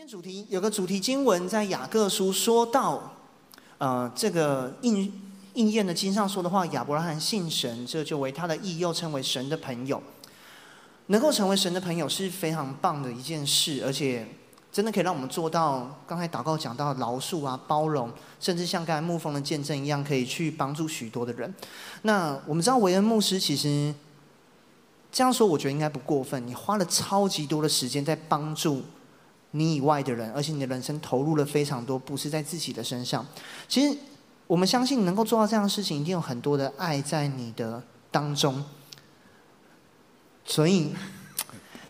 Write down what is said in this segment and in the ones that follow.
今天主题有个主题经文在雅各书说到，呃，这个应应验的经上说的话，亚伯拉罕信神，这就为他的义，又称为神的朋友。能够成为神的朋友是非常棒的一件事，而且真的可以让我们做到刚才祷告讲到饶恕啊、包容，甚至像刚才牧风的见证一样，可以去帮助许多的人。那我们知道维恩牧师其实这样说，我觉得应该不过分。你花了超级多的时间在帮助。你以外的人，而且你的人生投入了非常多，不是在自己的身上。其实，我们相信能够做到这样的事情，一定有很多的爱在你的当中。所以，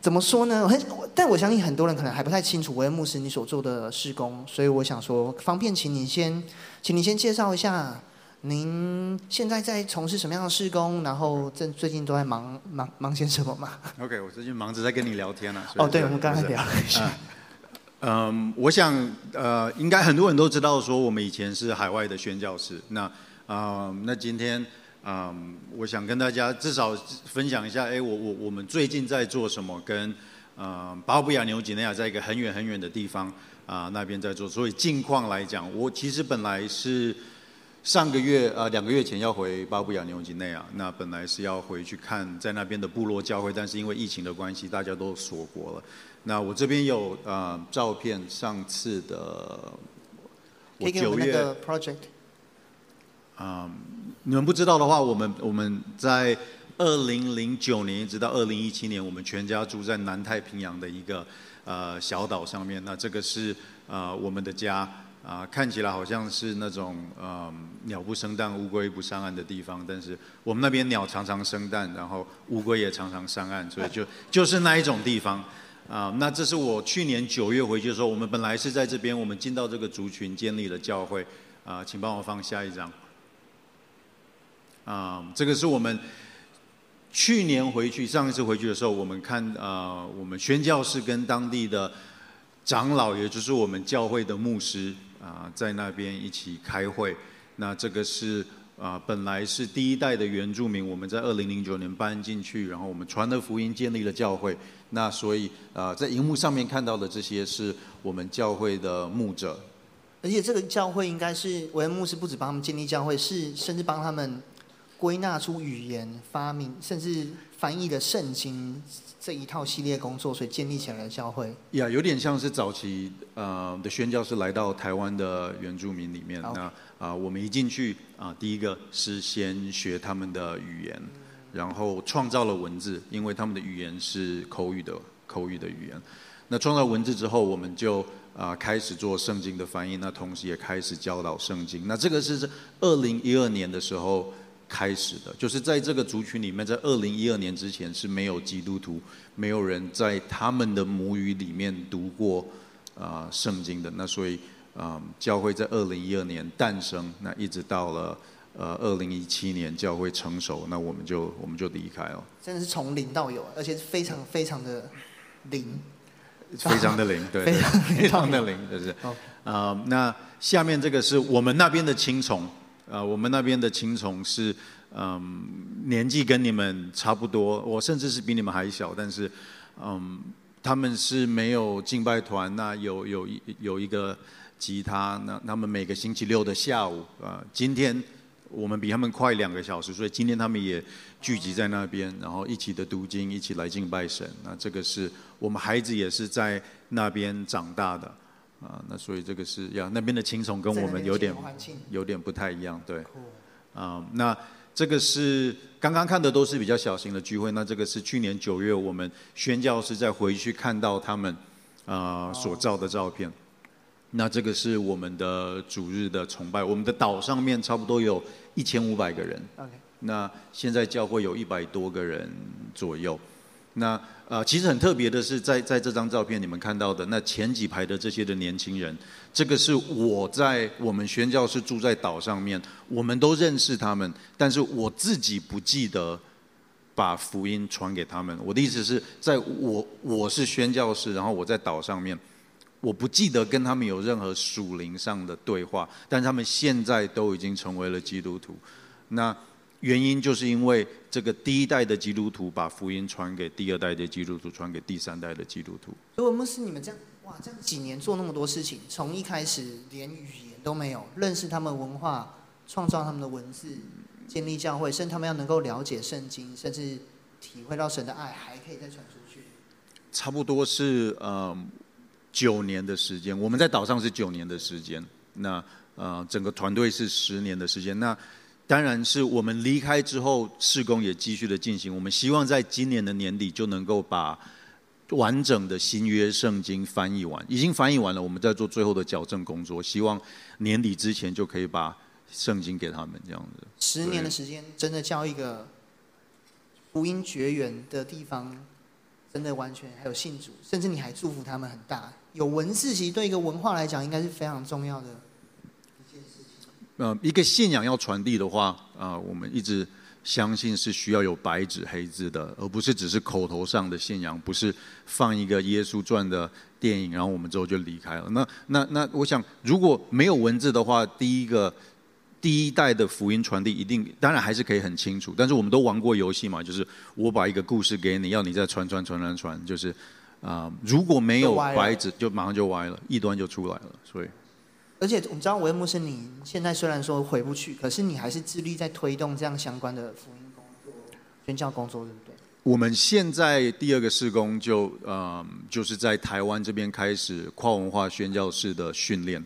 怎么说呢？很，但我相信很多人可能还不太清楚维恩牧师你所做的事工，所以我想说，方便请你先，请你先介绍一下，您现在在从事什么样的事工，然后正最近都在忙忙忙些什么吗？OK，我最近忙着在跟你聊天呢、啊。哦，对，我们刚才聊了一下。嗯，我想呃，应该很多人都知道说我们以前是海外的宣教士。那啊、那今天啊、我想跟大家至少分享一下，哎，我我我们最近在做什么？跟呃巴布亚纽几内亚在一个很远很远的地方啊、那边在做。所以近况来讲，我其实本来是上个月、呃、两个月前要回巴布亚纽几内亚，那本来是要回去看在那边的部落教会，但是因为疫情的关系，大家都锁国了。那我这边有呃照片，上次的我九月，project。嗯，你们不知道的话，我们我们在二零零九年一直到二零一七年，我们全家住在南太平洋的一个呃小岛上面。那这个是呃我们的家啊、呃，看起来好像是那种呃鸟不生蛋、乌龟不上岸的地方，但是我们那边鸟常常生蛋，然后乌龟也常常上岸，所以就就是那一种地方。啊，那这是我去年九月回去的时候，我们本来是在这边，我们进到这个族群建立了教会。啊，请帮我放下一张。啊，这个是我们去年回去，上一次回去的时候，我们看啊，我们宣教士跟当地的长老，也就是我们教会的牧师啊，在那边一起开会。那这个是。啊，本来是第一代的原住民，我们在二零零九年搬进去，然后我们传了福音，建立了教会。那所以啊，在荧幕上面看到的这些是我们教会的牧者。而且这个教会应该是维恩牧师不止帮他们建立教会，是甚至帮他们归纳出语言、发明，甚至翻译的圣经这一套系列工作，所以建立起来的教会。呀，有点像是早期呃的宣教士来到台湾的原住民里面。那啊，我们一进去啊，第一个是先学他们的语言，然后创造了文字，因为他们的语言是口语的口语的语言。那创造文字之后，我们就啊开始做圣经的翻译，那同时也开始教导圣经。那这个是二零一二年的时候开始的，就是在这个族群里面，在二零一二年之前是没有基督徒，没有人在他们的母语里面读过啊圣经的。那所以。嗯，教会在二零一二年诞生，那一直到了呃二零一七年教会成熟，那我们就我们就离开了。真的是从零到有，而且是非常非常的零，非常的零，对，非常的零，就是。啊、呃，那下面这个是我们那边的青虫，啊、呃，我们那边的青虫是嗯、呃、年纪跟你们差不多，我甚至是比你们还小，但是嗯、呃、他们是没有敬拜团，那有有一有一个。吉他，那他们每个星期六的下午啊，今天我们比他们快两个小时，所以今天他们也聚集在那边，然后一起的读经，一起来敬拜神。那这个是我们孩子也是在那边长大的啊，那所以这个是呀，那边的青虫跟我们有点有点不太一样，对。啊，那这个是刚刚看的都是比较小型的聚会，那这个是去年九月我们宣教师再回去看到他们啊所照的照片。那这个是我们的主日的崇拜，我们的岛上面差不多有一千五百个人。Okay. 那现在教会有一百多个人左右。那呃，其实很特别的是，在在这张照片你们看到的那前几排的这些的年轻人，这个是我在我们宣教士住在岛上面，我们都认识他们，但是我自己不记得把福音传给他们。我的意思是在我我是宣教士，然后我在岛上面。我不记得跟他们有任何属灵上的对话，但他们现在都已经成为了基督徒。那原因就是因为这个第一代的基督徒把福音传给第二代的基督徒，传给第三代的基督徒。如果牧师你们这样，哇，这几年做那么多事情，从一开始连语言都没有，认识他们文化，创造他们的文字，建立教会，甚至他们要能够了解圣经，甚至体会到神的爱，还可以再传出去。差不多是呃九年的时间，我们在岛上是九年的时间，那呃整个团队是十年的时间。那当然是我们离开之后，施工也继续的进行。我们希望在今年的年底就能够把完整的新约圣经翻译完，已经翻译完了，我们在做最后的矫正工作，希望年底之前就可以把圣经给他们这样子。十年的时间，真的叫一个福音绝缘的地方，真的完全还有信主，甚至你还祝福他们很大。有文字，其实对一个文化来讲，应该是非常重要的一件事情。呃，一个信仰要传递的话，啊、呃，我们一直。相信是需要有白纸黑字的，而不是只是口头上的信仰，不是放一个耶稣传的电影，然后我们之后就离开了。那那那，我想如果没有文字的话，第一个第一代的福音传递一定当然还是可以很清楚，但是我们都玩过游戏嘛，就是我把一个故事给你，要你再传传传传传，就是啊、呃，如果没有白纸，就马上就歪了，异端就出来了，所以。而且我们知道维恩牧师，你现在虽然说回不去，可是你还是致力在推动这样相关的福音工作、宣教工作，对不对？我们现在第二个事工就呃，就是在台湾这边开始跨文化宣教士的训练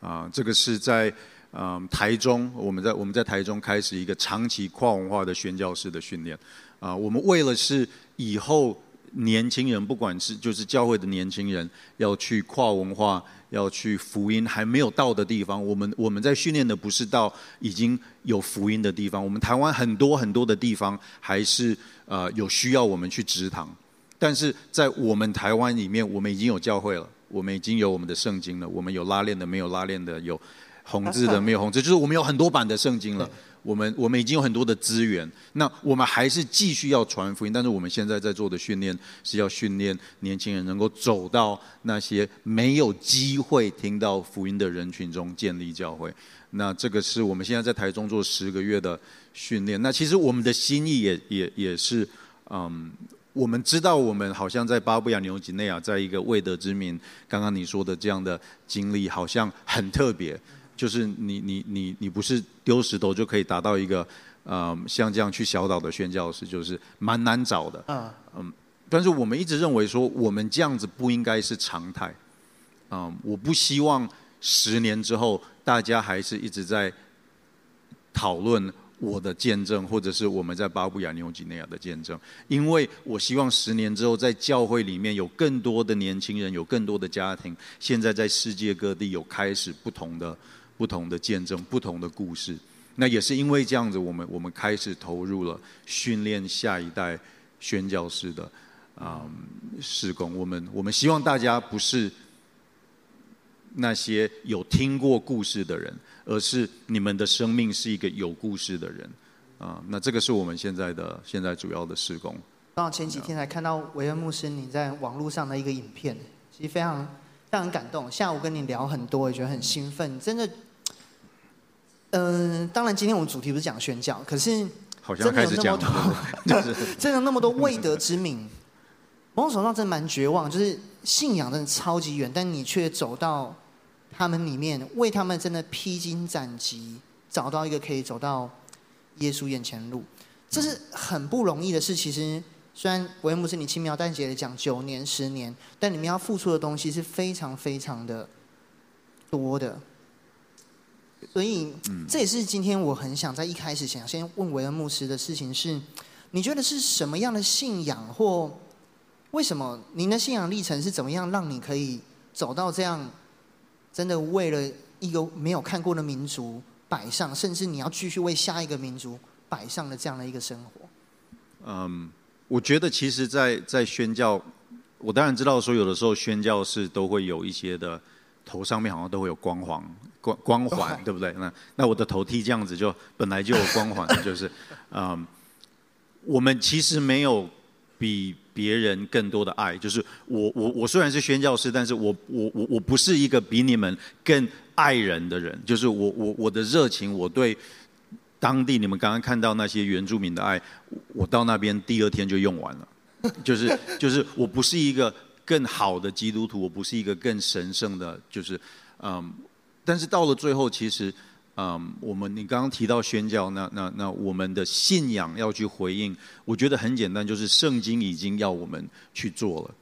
啊、呃，这个是在嗯、呃、台中，我们在我们在台中开始一个长期跨文化的宣教士的训练啊、呃，我们为了是以后年轻人，不管是就是教会的年轻人要去跨文化。要去福音还没有到的地方，我们我们在训练的不是到已经有福音的地方。我们台湾很多很多的地方还是呃有需要我们去植堂，但是在我们台湾里面，我们已经有教会了，我们已经有我们的圣经了，我们有拉链的，没有拉链的，有红字的，没有红字，就是我们有很多版的圣经了。我们我们已经有很多的资源，那我们还是继续要传福音，但是我们现在在做的训练是要训练年轻人能够走到那些没有机会听到福音的人群中建立教会。那这个是我们现在在台中做十个月的训练。那其实我们的心意也也也是，嗯，我们知道我们好像在巴布亚纽几内亚，在一个未得之民，刚刚你说的这样的经历好像很特别。就是你你你你不是丢石头就可以达到一个，呃，像这样去小岛的宣教士，就是蛮难找的。嗯嗯，但是我们一直认为说，我们这样子不应该是常态。嗯，我不希望十年之后大家还是一直在讨论我的见证，或者是我们在巴布亚纽几内亚的见证，因为我希望十年之后在教会里面有更多的年轻人，有更多的家庭，现在在世界各地有开始不同的。不同的见证，不同的故事，那也是因为这样子，我们我们开始投入了训练下一代宣教师的啊、嗯、事工。我们我们希望大家不是那些有听过故事的人，而是你们的生命是一个有故事的人啊。那这个是我们现在的现在主要的事工。刚好前几天才看到维恩牧师你在网络上的一个影片，其实非常非常感动。下午跟你聊很多，也觉得很兴奋，真的。嗯、呃，当然，今天我们主题不是讲宣教，可是 真的有那么多，真的那么多未得之名，某种程度上真的蛮绝望，就是信仰真的超级远，但你却走到他们里面，为他们真的披荆斩棘，找到一个可以走到耶稣眼前的路，这是很不容易的事。其实，虽然维恩牧师你轻描淡写的讲九年、十年，但你们要付出的东西是非常非常的多的。所以，这也是今天我很想在一开始想先问维恩牧师的事情是：你觉得是什么样的信仰，或为什么您的信仰历程是怎么样，让你可以走到这样，真的为了一个没有看过的民族摆上，甚至你要继续为下一个民族摆上的这样的一个生活？嗯，我觉得其实在，在在宣教，我当然知道说有的时候宣教士都会有一些的。头上面好像都会有光环，光光环，对不对？那那我的头剃这样子就本来就有光环，就是，嗯，我们其实没有比别人更多的爱。就是我我我虽然是宣教师，但是我我我我不是一个比你们更爱人的人。就是我我我的热情，我对当地你们刚刚看到那些原住民的爱，我到那边第二天就用完了。就是就是我不是一个。更好的基督徒，我不是一个更神圣的，就是嗯，但是到了最后，其实嗯，我们你刚刚提到宣教，那那那我们的信仰要去回应，我觉得很简单，就是圣经已经要我们去做了。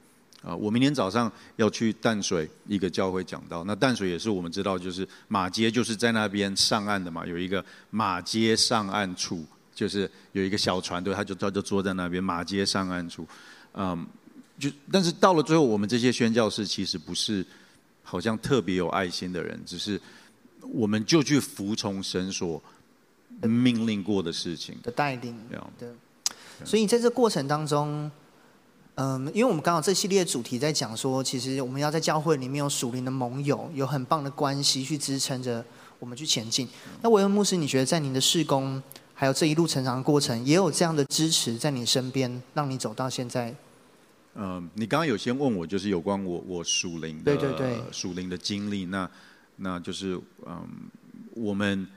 啊，我明天早上要去淡水一个教会讲道。那淡水也是我们知道，就是马街就是在那边上岸的嘛，有一个马街上岸处，就是有一个小船队，他就他就坐在那边马街上岸处，嗯，就但是到了最后，我们这些宣教士其实不是好像特别有爱心的人，只是我们就去服从神所命令过的事情的带领，对，所以在这过程当中。嗯，因为我们刚好这系列主题在讲说，其实我们要在教会里面有属灵的盟友，有很棒的关系去支撑着我们去前进。那维恩牧师，你觉得在您的事工还有这一路成长的过程，也有这样的支持在你身边，让你走到现在？嗯，你刚刚有先问我，就是有关我我属灵的，对对对，属灵的经历。那那就是嗯，我们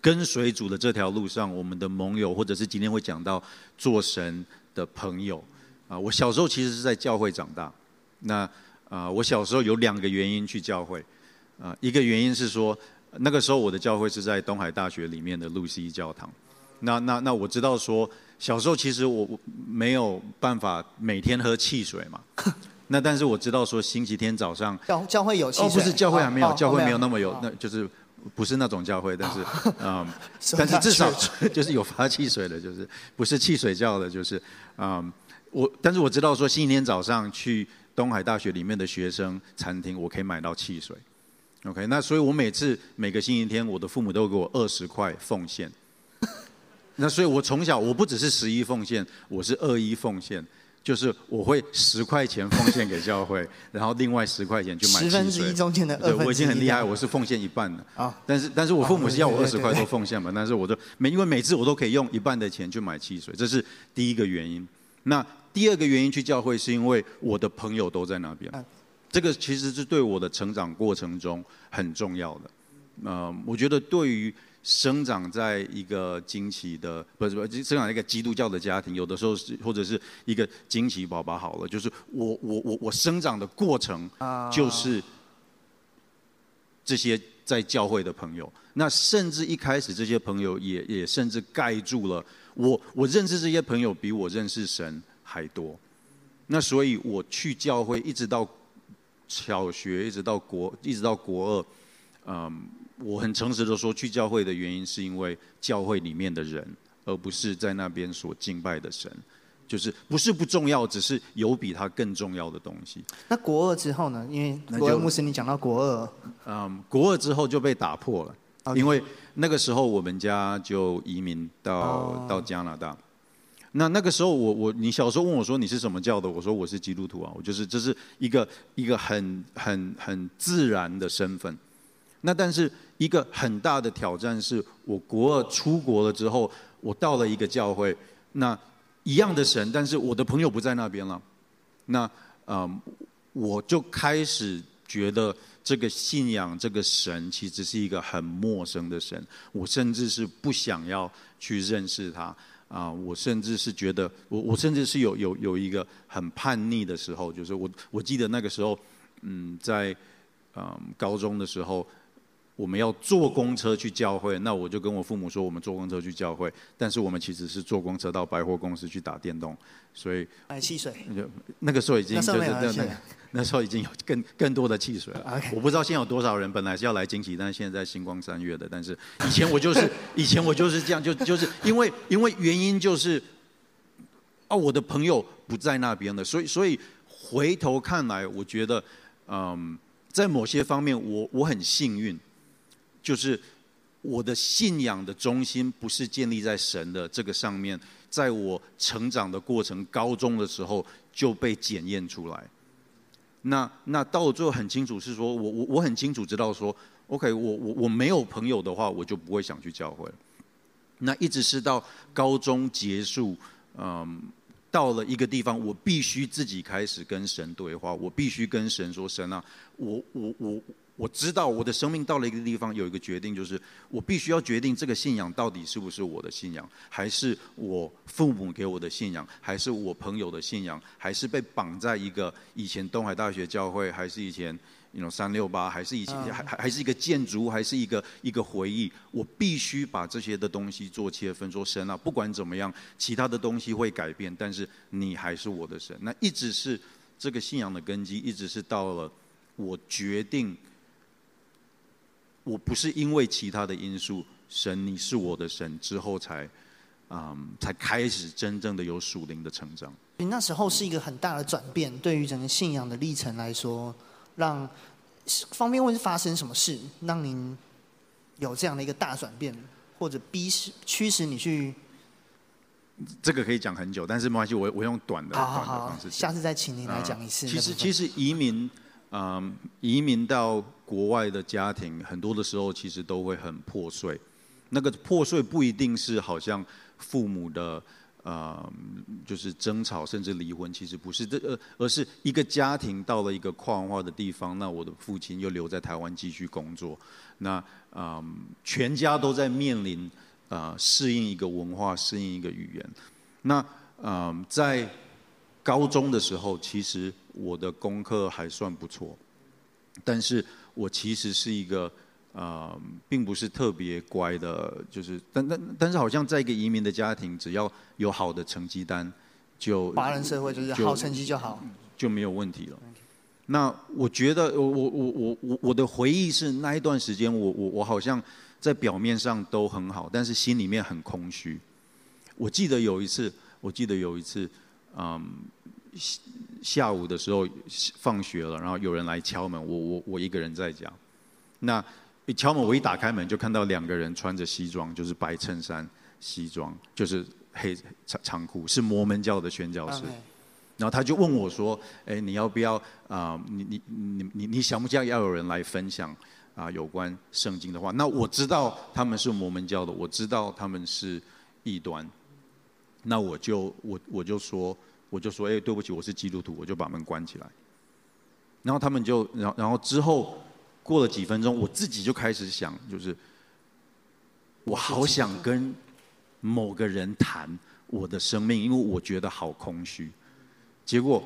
跟随主的这条路上，我们的盟友，或者是今天会讲到做神的朋友。啊，我小时候其实是在教会长大。那啊，我小时候有两个原因去教会。啊，一个原因是说，那个时候我的教会是在东海大学里面的露西教堂。那那那我知道说，小时候其实我没有办法每天喝汽水嘛。那但是我知道说，星期天早上教教会有汽水。哦，不是教会还没有，教会没有那么有，那就是不是那种教会，但是嗯，但是至少 就是有发汽水的，就是不是汽水教的，就是嗯。我但是我知道说，星期天早上去东海大学里面的学生餐厅，我可以买到汽水。OK，那所以我每次每个星期天，我的父母都给我二十块奉献。那所以我从小我不只是十一奉献，我是二一奉献，就是我会十块钱奉献给教会，然后另外十块钱去买。十分之一中间的二分之一。对，我已经很厉害，我是奉献一半的。啊。但是但是我父母是要我二十块都奉献嘛，但是我都每因为每次我都可以用一半的钱去买汽水，这是第一个原因。那第二个原因去教会，是因为我的朋友都在那边。这个其实是对我的成长过程中很重要的。呃，我觉得对于生长在一个惊奇的，不是不是生长在一个基督教的家庭，有的时候是或者是一个惊奇宝宝好了，就是我我我我生长的过程，就是这些在教会的朋友。那甚至一开始这些朋友也也甚至盖住了我，我认识这些朋友比我认识神还多，那所以我去教会，一直到小学，一直到国，一直到国二，嗯，我很诚实的说，去教会的原因是因为教会里面的人，而不是在那边所敬拜的神，就是不是不重要，只是有比他更重要的东西。那国二之后呢？因为国二牧师，你讲到国二，嗯，国二之后就被打破了.因为那个时候我们家就移民到、oh. 到加拿大。那那个时候我，我我你小时候问我说，你是什么教的？我说我是基督徒啊，我就是这是一个一个很很很自然的身份。那但是一个很大的挑战是，我国二出国了之后，我到了一个教会，那一样的神，但是我的朋友不在那边了。那嗯，我就开始觉得这个信仰这个神其实是一个很陌生的神，我甚至是不想要去认识他。啊，我甚至是觉得，我我甚至是有有有一个很叛逆的时候，就是我我记得那个时候，嗯，在嗯高中的时候，我们要坐公车去教会，那我就跟我父母说，我们坐公车去教会，但是我们其实是坐公车到百货公司去打电动，所以买汽水，就那个时候已经就是那那。那时候已经有更更多的汽水了。我不知道现在有多少人本来是要来惊喜，但是现在在新光三月的。但是以前我就是 以前我就是这样，就就是因为因为原因就是，哦，我的朋友不在那边了，所以所以回头看来，我觉得，嗯，在某些方面我我很幸运，就是我的信仰的中心不是建立在神的这个上面，在我成长的过程，高中的时候就被检验出来。那那到了最后很清楚是说，我我我很清楚知道说，OK，我我我没有朋友的话，我就不会想去教会。那一直是到高中结束，嗯，到了一个地方，我必须自己开始跟神对话，我必须跟神说：“神啊，我我我我知道我的生命到了一个地方，有一个决定，就是我必须要决定这个信仰到底是不是我的信仰，还是我父母给我的信仰，还是我朋友的信仰，还是被绑在一个以前东海大学教会，还是以前。”你 you know, 三六八还是以前还还还是一个建筑，还是一个一个回忆。我必须把这些的东西做切分，说神啊，不管怎么样，其他的东西会改变，但是你还是我的神。那一直是这个信仰的根基，一直是到了我决定，我不是因为其他的因素，神你是我的神之后才，嗯，才开始真正的有属灵的成长。你那时候是一个很大的转变，对于整个信仰的历程来说。让方便问是发生什么事，让您有这样的一个大转变，或者逼使驱使你去？这个可以讲很久，但是没关系，我我用短的好好的方式。下次再请您来讲一次。呃、其实其实移民，嗯、呃，移民到国外的家庭，很多的时候其实都会很破碎。那个破碎不一定是好像父母的。呃、就是争吵甚至离婚，其实不是这，而而是一个家庭到了一个跨文化的地方，那我的父亲又留在台湾继续工作，那、嗯，全家都在面临、呃、适应一个文化、适应一个语言。那、嗯，在高中的时候，其实我的功课还算不错，但是我其实是一个。啊、呃，并不是特别乖的，就是，但但但是，好像在一个移民的家庭，只要有好的成绩单，就华人社会就是好成绩就好，就没有问题了。那我觉得，我我我我我我的回忆是那一段时间，我我我好像在表面上都很好，但是心里面很空虚。我记得有一次，我记得有一次，嗯，下午的时候放学了，然后有人来敲门，我我我一个人在家，那。一敲门，我一打开门就看到两个人穿着西装，就是白衬衫、西装，就是黑长长裤，是摩门教的宣教士。然后他就问我说：“哎，你要不要啊？你你你你你想不想要有人来分享啊有关圣经的话？”那我知道他们是摩门教的，我知道他们是异端。那我就我我就说我就说：“哎，对不起，我是基督徒。”我就把门关起来。然后他们就然后然后之后。过了几分钟，我自己就开始想，就是我好想跟某个人谈我的生命，因为我觉得好空虚。结果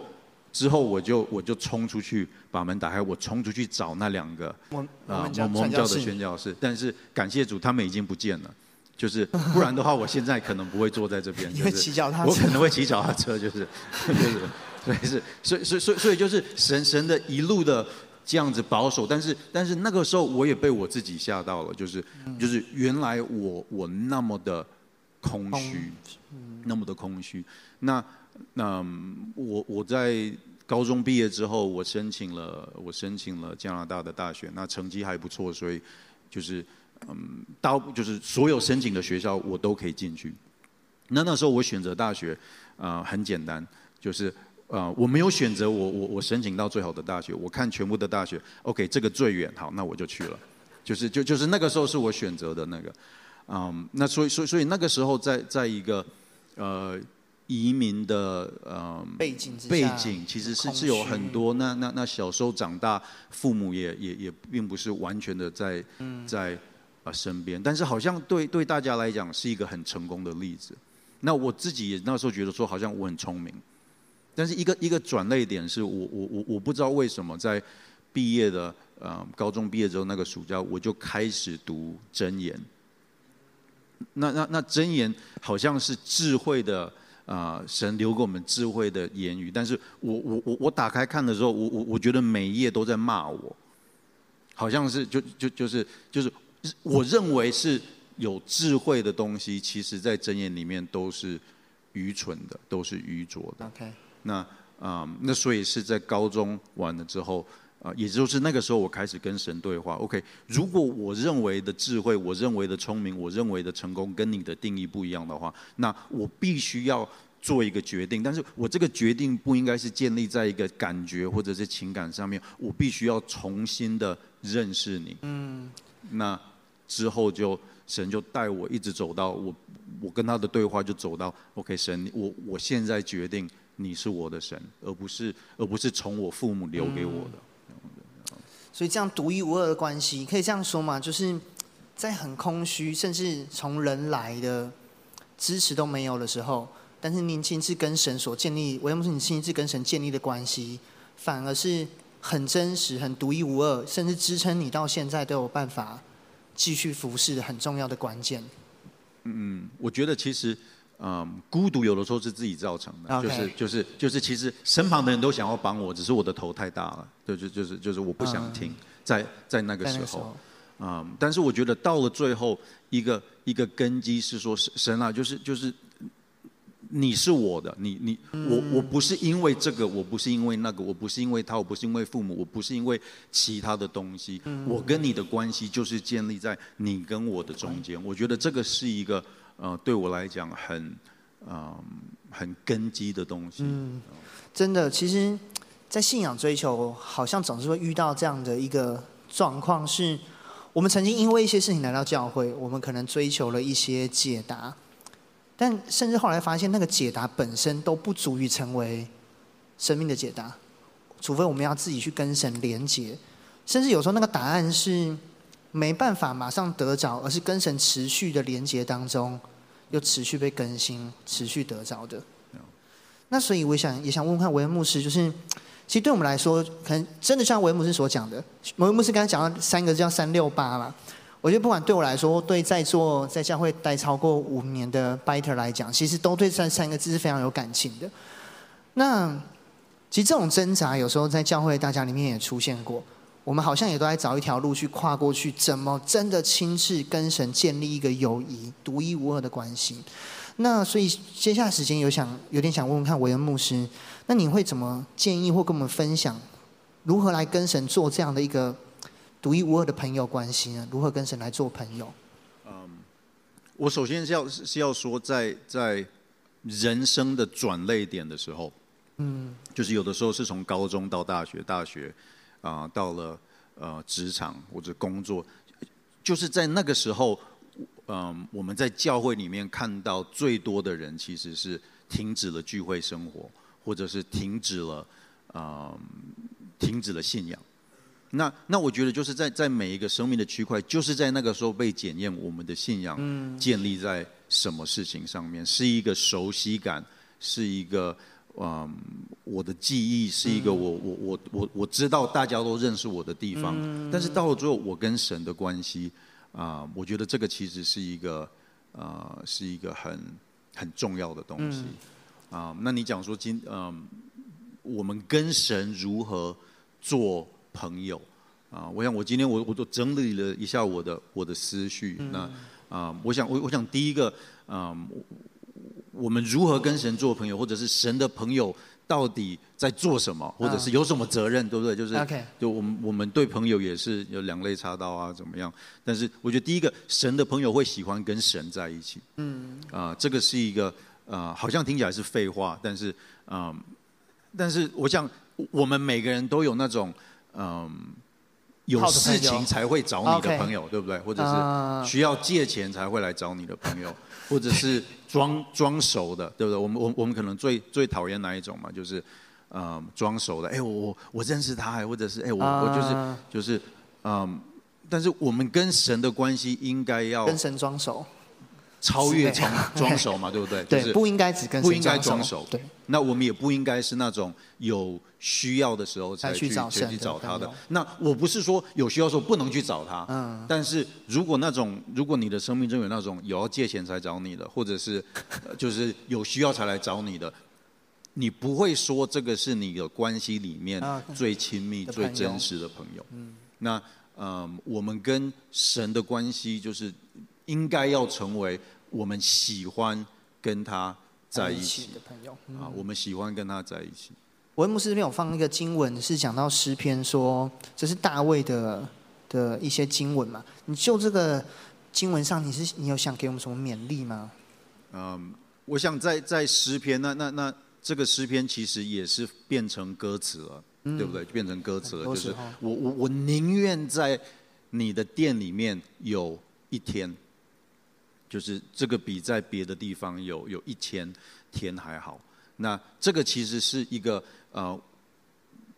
之后我就我就冲出去把门打开，我冲出去找那两个啊摩门教的宣教士，但是感谢主，他们已经不见了。就是不然的话，我现在可能不会坐在这边。就是骑脚踏车，我可能会骑脚踏车，就是 就是，所以是所以所以所以所以就是神神的一路的。这样子保守，但是但是那个时候我也被我自己吓到了，就是就是原来我我那么的空虚，那么的空虚。那那我我在高中毕业之后，我申请了我申请了加拿大的大学，那成绩还不错，所以就是嗯，到就是所有申请的学校我都可以进去。那那时候我选择大学啊，呃，很简单，就是。啊、呃，我没有选择，我我我申请到最好的大学，我看全部的大学，OK，这个最远，好，那我就去了，就是就就是那个时候是我选择的那个，嗯，那所以所以所以那个时候在在一个呃移民的呃背景背景其实是是有很多，那那那小时候长大，父母也也也并不是完全的在在啊身边，但是好像对对大家来讲是一个很成功的例子，那我自己也那时候觉得说好像我很聪明。但是一个一个转捩点是我我我我不知道为什么在毕业的呃高中毕业之后那个暑假我就开始读箴言。那那那箴言好像是智慧的啊、神留给我们智慧的言语，但是我我我我打开看的时候，我我我觉得每一页都在骂我，好像是就就就是就是我认为是有智慧的东西，其实在箴言里面都是愚蠢的，都是愚拙的。Okay. 那啊、嗯，那所以是在高中完了之后，啊，也就是那个时候我开始跟神对话。OK，如果我认为的智慧、我认为的聪明、我认为的成功跟你的定义不一样的话，那我必须要做一个决定。但是我这个决定不应该是建立在一个感觉或者是情感上面，我必须要重新的认识你。嗯，那之后就神就带我一直走到我我跟他的对话就走到 OK，神，我我现在决定你是我的神，而不是而不是从我父母留给我的。所以这样独一无二的关系，可以这样说嘛？就是在很空虚，甚至从人来的支持都没有的时候，但是您亲自跟神所建立，维恩牧师你亲自跟神建立的关系，反而是很真实、很独一无二，甚至支撑你到现在都有办法继续服侍很重要的关键。嗯，我觉得其实，嗯，孤独有的时候是自己造成的.就是就是就是，其实身旁的人都想要帮我，只是我的头太大了，就就就是就是我不想听，在在那个时候，嗯，但是我觉得到了最后，一个一个根基是说，神啊，就是就是。你是我的，你你我我不是因为这个，我不是因为那个，我不是因为他，我不是因为父母，我不是因为其他的东西。我跟你的关系就是建立在你跟我的中间。我觉得这个是一个呃，对我来讲很嗯、呃、很根基的东西。嗯，真的，其实，在信仰追求，好像总是会遇到这样的一个状况，是我们曾经因为一些事情来到教会，我们可能追求了一些解答。但甚至后来发现，那个解答本身都不足以成为生命的解答，除非我们要自己去跟神连接。甚至有时候那个答案是没办法马上得着，而是跟神持续的连接当中，又持续被更新、持续得着的。那所以我想也想问问看维恩牧师，就是其实对我们来说，可能真的像维恩牧师所讲的，维恩牧师刚才讲到三个叫三六八嘛。我觉得不管对我来说，对在座在教会待超过五年的 Biter 来讲，其实都对这三个字是非常有感情的。那其实这种挣扎，有时候在教会大家里面也出现过。我们好像也都在找一条路去跨过去，怎么真的亲自跟神建立一个友谊、独一无二的关系？那所以接下来时间有想有点想问问看维恩牧师，那你会怎么建议或跟我们分享，如何来跟神做这样的一个？独一无二的朋友关系呢？如何跟神来做朋友？嗯，我首先是要是要说在，在在人生的转捩点的时候，嗯，就是有的时候是从高中到大学，大学啊、呃、到了呃职场或者工作，就是在那个时候，嗯、呃，我们在教会里面看到最多的人其实是停止了聚会生活，或者是停止了啊、呃、停止了信仰。那那我觉得就是在在每一个生命的区块，就是在那个时候被检验，我们的信仰建立在什么事情上面？是一个熟悉感，是一个嗯，我的记忆，是一个我我我我我知道大家都认识我的地方。但是到了最后，我跟神的关系啊，我觉得这个其实是一个啊，是一个很很重要的东西啊。那你讲说今嗯，我们跟神如何做？朋友，啊，我想我今天我我都整理了一下我的我的思绪。嗯、那啊，我想我我想第一个，嗯，我们如何跟神做朋友，或者是神的朋友到底在做什么，或者是有什么责任，对不对？就是，Okay. 就我们我们对朋友也是有两肋插刀啊，怎么样？但是我觉得第一个，神的朋友会喜欢跟神在一起。嗯。啊，这个是一个啊，好像听起来是废话，但是啊，但是我想我们每个人都有那种。嗯，有事情才会找你的朋友，对不对？或者是需要借钱才会来找你的朋友，或者是装装熟的，对不对？我们我我们可能最最讨厌哪一种嘛？就是嗯，装熟的。哎，我我我认识他，或者是哎，我我就是就是嗯，但是我们跟神的关系应该要跟神装熟。超越装装熟嘛，对不对？对，不应该只跟不应该装熟。对，那我们也不应该是那种有需要的时候才去才去找他的。那我不是说有需要的时候不能去找他。嗯。但是如果那种，如果你的生命中有那种有要借钱才找你的，或者是就是有需要才来找你的，你不会说这个是你的关系里面最亲密、最真实的朋友。嗯。那嗯，我们跟神的关系就是。应该要成为我们喜欢跟他在一起的朋友啊！我们喜欢跟他在一起。维恩牧师这边有放一个经文，是讲到诗篇，说这是大卫的的一些经文嘛？你就这个经文上，你是你有想给我们什么勉励吗？嗯，我想在在诗篇，那那那这个诗篇其实也是变成歌词了，嗯、对不对？就变成歌词了，就是我我我宁愿在你的店里面有一天。就是这个比在别的地方有有一千天还好。那这个其实是一个呃，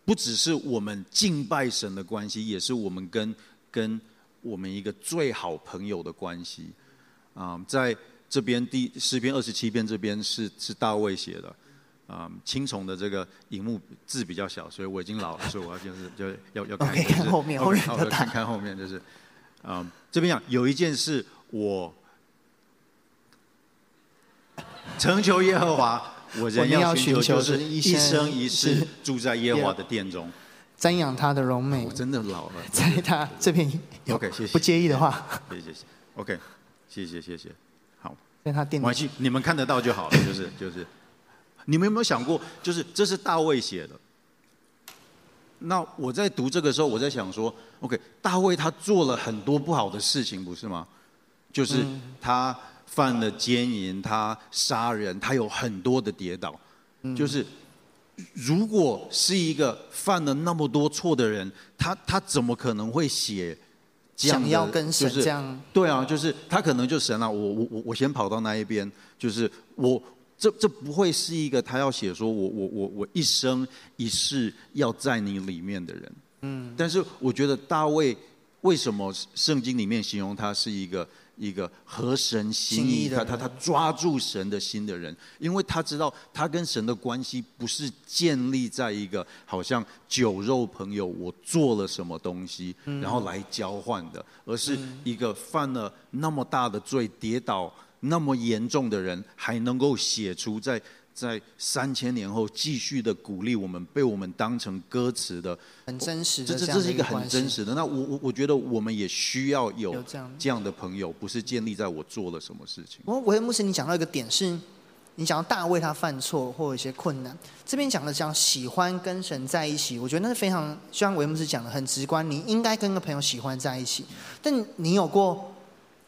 不只是我们敬拜神的关系，也是我们跟跟我们一个最好朋友的关系。啊、呃，在这边第诗篇二十七篇这边是是大卫写的。啊、呃，青虫的这个荧幕字比较小，所以我已经老了，所以我要就是就要要看，看后面，后面要看看后面就是，这边讲有一件事我诚求耶和华。我人要寻求，就是一生一世住在耶和华的殿中，瞻仰他的荣美。我真的老了，在他这边。OK，谢谢。不介意的话，谢谢谢谢。OK，谢谢谢谢。好，在他殿。没你们看得到就好了。就是 就是，你们有没有想过，就是这是大卫写的？那我在读这个时候，我在想说，OK，大卫他做了很多不好的事情，不是吗？就是他。犯了奸淫，他杀人，他有很多的跌倒。嗯、就是如果是一个犯了那么多错的人，他他怎么可能会写？想要跟神这样？就是、对啊，就是他可能就神啊，我我我我先跑到那一边，就是我这这不会是一个他要写说我我我我一生一世要在你里面的人。嗯，但是我觉得大卫为什么圣经里面形容他是一个？一个合神心意，他他他抓住神的心的人，因为他知道他跟神的关系不是建立在一个好像酒肉朋友，我做了什么东西，然后来交换的，而是一个犯了那么大的罪、跌倒那么严重的人，还能够写出在。在三千年后继续的鼓励我们，被我们当成歌词的，很真实的这。这这这是一个很真实的。那我我我觉得我们也需要有这样的朋友，不是建立在我做了什么事情。我我牧师，你讲到一个点是，你讲到大卫他犯错或有一些困难，这边讲的讲喜欢跟神在一起，我觉得那是非常，就像维牧师讲的很直观，你应该跟个朋友喜欢在一起。但你有过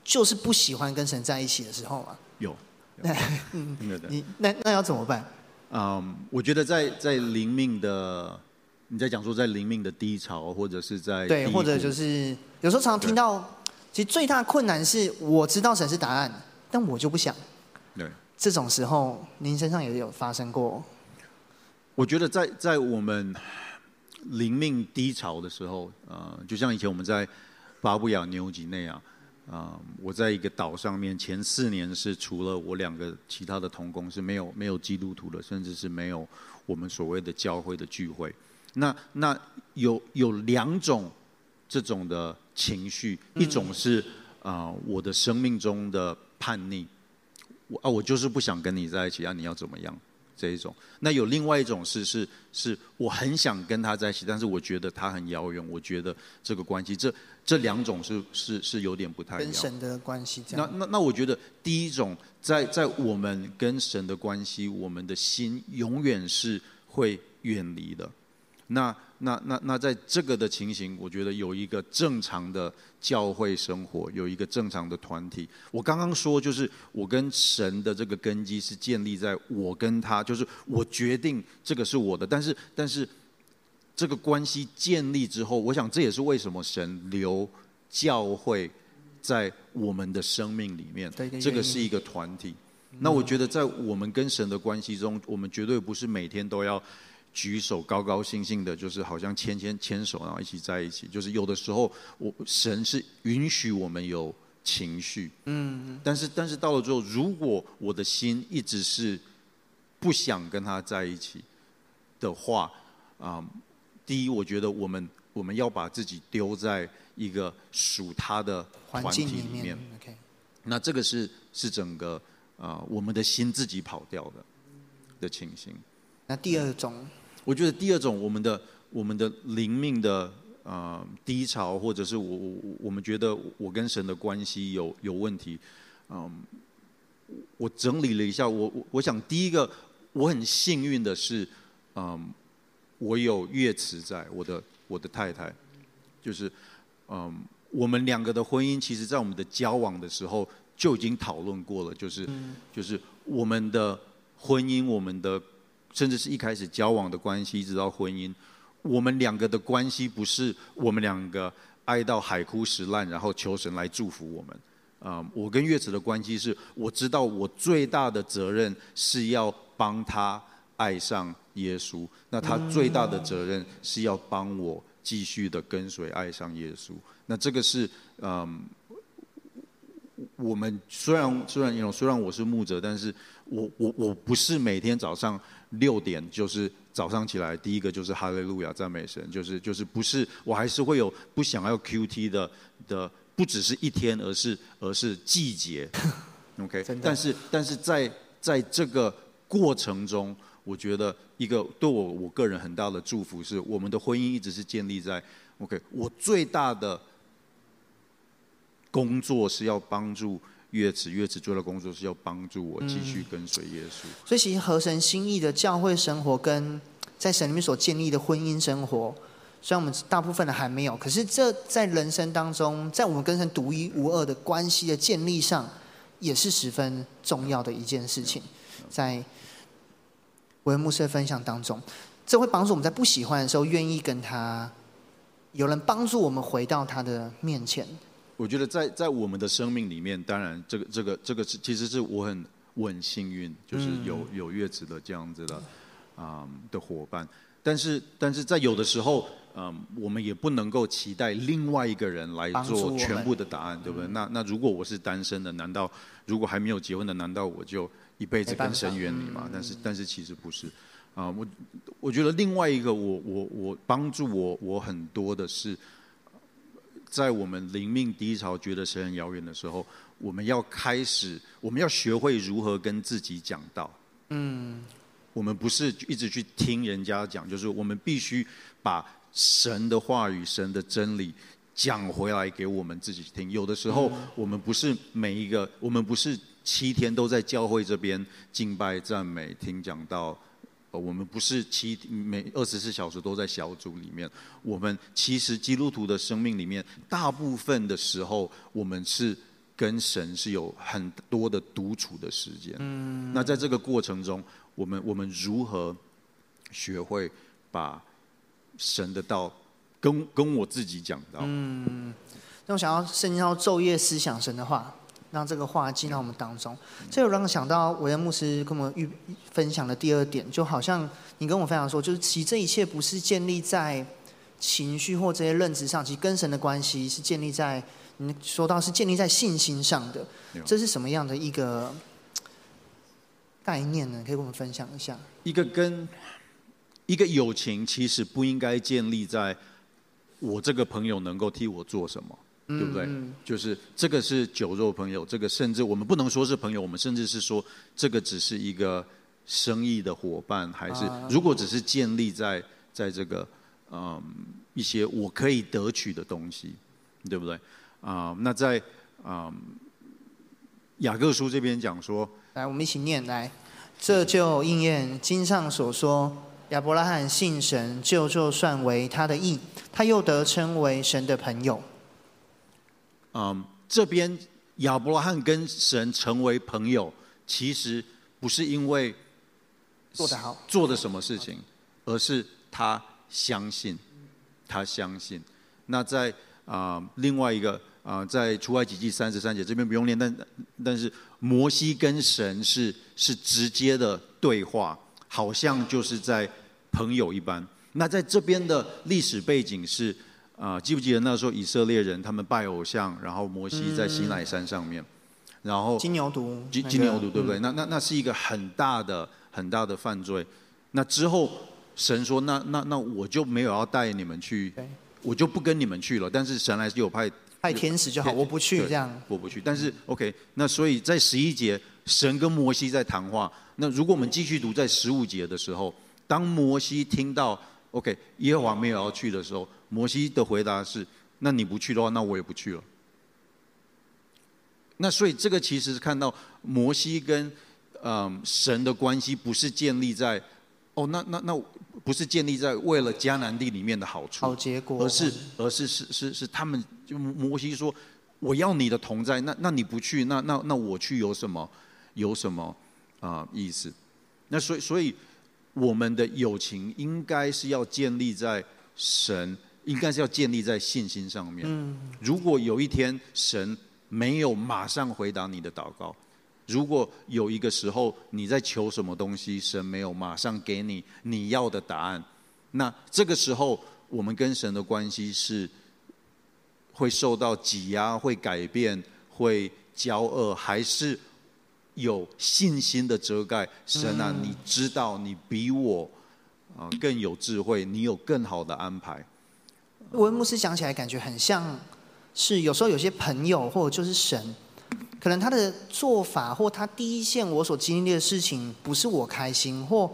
就是不喜欢跟神在一起的时候吗？有。嗯，你那那要怎么办？嗯、um,，我觉得在在灵命的，你在讲说在灵命的低潮，或者是在对，或者就是有时候常常听到，其实最大困难是我知道神是答案，但我就不想。对，这种时候您身上也有发生过？我觉得在在我们灵命低潮的时候，呃，就像以前我们在巴布亚纽几内亚。啊、uh,，我在一个岛上面，前四年是除了我两个其他的同工是没有没有基督徒的，甚至是没有我们所谓的教会的聚会。那那有有两种这种的情绪，一种是啊、uh, 我的生命中的叛逆，我啊我就是不想跟你在一起啊，你要怎么样？这一种，那有另外一种是是是，我很想跟他在一起，但是我觉得他很遥远，我觉得这个关系，这这两种是是是有点不太一样。跟神的关系这样。那那那我觉得第一种，在在我们跟神的关系，我们的心永远是会远离的。那那那那在这个的情形，我觉得有一个正常的教会生活，有一个正常的团体。我刚刚说，就是我跟神的这个根基是建立在我跟他，就是我决定这个是我的。但是但是这个关系建立之后，我想这也是为什么神留教会在我们的生命里面。这个是一个团体。那我觉得在我们跟神的关系中，我们绝对不是每天都要。举手高高兴兴的，就是好像牵牵牵手，然后一起在一起。就是有的时候，我神是允许我们有情绪，嗯，但是但是到了之后，如果我的心一直是不想跟他在一起的话，啊、嗯，第一，我觉得我们我们要把自己丢在一个属他的环境里面，，OK，那这个是是整个啊、呃，我们的心自己跑掉的的情形。那第二种。我觉得第二种，我们的我们的灵命的呃低潮，或者是我我我们觉得我跟神的关系有有问题，嗯，我整理了一下，我我我想第一个我很幸运的是，嗯，我有月慈在我的我的太太，就是嗯，我们两个的婚姻，其实在我们的交往的时候就已经讨论过了，就是就是我们的婚姻，我们的。甚至是一开始交往的关系，一直到婚姻，我们两个的关系不是我们两个爱到海枯石烂，然后求神来祝福我们。啊、我跟月子的关系是，我知道我最大的责任是要帮他爱上耶稣，那他最大的责任是要帮我继续的跟随爱上耶稣。那这个是嗯、我们虽然虽然有虽然我是牧者，但是我我我不是每天早上六点就是早上起来第一个就是哈利路亚赞美神，就是就是不是我还是会有不想要 QT 的的。不只是一天，而是而是季节，OK。但是但是在在这个过程中，我觉得一个对我我个人很大的祝福是，我们的婚姻一直是建立在 OK。我最大的工作是要帮助月子，月子做的工作是要帮助我继续跟随耶稣。嗯。所以，其实合神心意的教会生活，跟在神里面所建立的婚姻生活。虽然我们大部分的还没有，可是这在人生当中，在我们跟神独一无二的关系的建立上，也是十分重要的一件事情。在维恩牧师的分享当中，这会帮助我们在不喜欢的时候，愿意跟他有人帮助我们回到他的面前。我觉得在在我们的生命里面，当然这个这个这个是其实是我很我很幸运，就是有有月子的这样子的啊、嗯、的伙伴。但是但是在有的时候。嗯，我们也不能够期待另外一个人来做全部的答案，对不对？那那如果我是单身的，难道如果还没有结婚的，难道我就一辈子跟神远离吗？但是但是其实不是，啊，我我觉得另外一个我我我帮助我我很多的是，在我们灵命低潮觉得神很遥远的时候，我们要开始，我们要学会如何跟自己讲道。嗯，我们不是一直去听人家讲，就是我们必须把。神的话语、神的真理讲回来给我们自己听。有的时候，我们不是每一个，我们不是七天都在教会这边敬拜、赞美、听讲道。我们不是七每二十四小时都在小组里面。我们其实基督徒的生命里面，大部分的时候，我们是跟神是有很多的独处的时间。嗯那在这个过程中，我们我们如何学会把神的道，跟跟我自己讲到。嗯，那我想要圣经要昼夜思想神的话，让这个话进到我们当中。这有让我想到维恩牧师跟我们预分享的第二点，就好像你跟我分享说，就是其实这一切不是建立在情绪或这些认知上，其实跟神的关系是建立在你说到是建立在信心上的。这是什么样的一个概念呢？可以跟我们分享一下。一个跟。一个友情其实不应该建立在我这个朋友能够替我做什么，对不对？嗯、就是这个是酒肉朋友，这个甚至我们不能说是朋友，我们甚至是说这个只是一个生意的伙伴，还是如果只是建立在在这个嗯一些我可以得取的东西，对不对？啊、嗯，那在嗯雅各书这边讲说，来我们一起念来，这就应验经上所说。亚伯拉罕信神，就就算为他的义，他又得称为神的朋友。嗯，这边亚伯拉罕跟神成为朋友，其实不是因为做得好，做的什么事情，而是他相信，他相信。那在啊、呃、另外一个啊、呃，在出埃及记三十三节这边不用念，但但是摩西跟神是是直接的对话。好像就是在朋友一般。那在这边的历史背景是，啊、呃，记不记得那时候以色列人他们拜偶像，然后摩西在西奈山上面，然后金牛犊，金金牛犊对不对？那那那是一个很大的很大的犯罪。那之后神说，那那那我就没有要带你们去，我就不跟你们去了。但是神还是有派派天使就好，我不去这样，我不去。但是 OK，那所以在十一节，神跟摩西在谈话。那如果我们继续读在十五节的时候，当摩西听到 OK 耶和华没有要去的时候，摩西的回答是：那你不去的话，那我也不去了。那所以这个其实是看到摩西跟嗯神的关系不是建立在哦那那那不是建立在为了迦南地里面的好处，好结果，而是而是是是是他们就摩西说我要你的同在，那那你不去，那那那我去有什么有什么？啊，意思，那所以所以我们的友情应该是要建立在神，应该是要建立在信心上面。嗯，如果有一天神没有马上回答你的祷告。如果有一个时候你在求什么东西，神没有马上给你你要的答案，那这个时候我们跟神的关系是会受到挤压、会改变、会骄傲，还是有信心的遮盖？神啊，你知道，你比我啊更有智慧，你有更好的安排。文牧师讲起来，感觉很像是有时候有些朋友，或者就是神。可能他的做法或他第一线我所经历的事情不是我开心或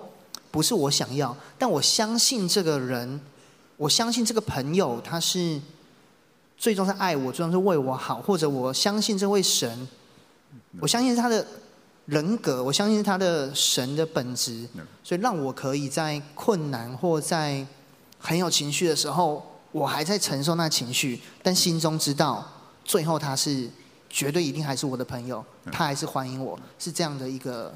不是我想要，但我相信这个人，我相信这个朋友他是最终是爱我，最终是为我好，或者我相信这位神，我相信他的人格，我相信他的神的本质，所以让我可以在困难或在很有情绪的时候，我还在承受那情绪，但心中知道最后他是。绝对一定还是我的朋友，他还是欢迎我，是这样的一个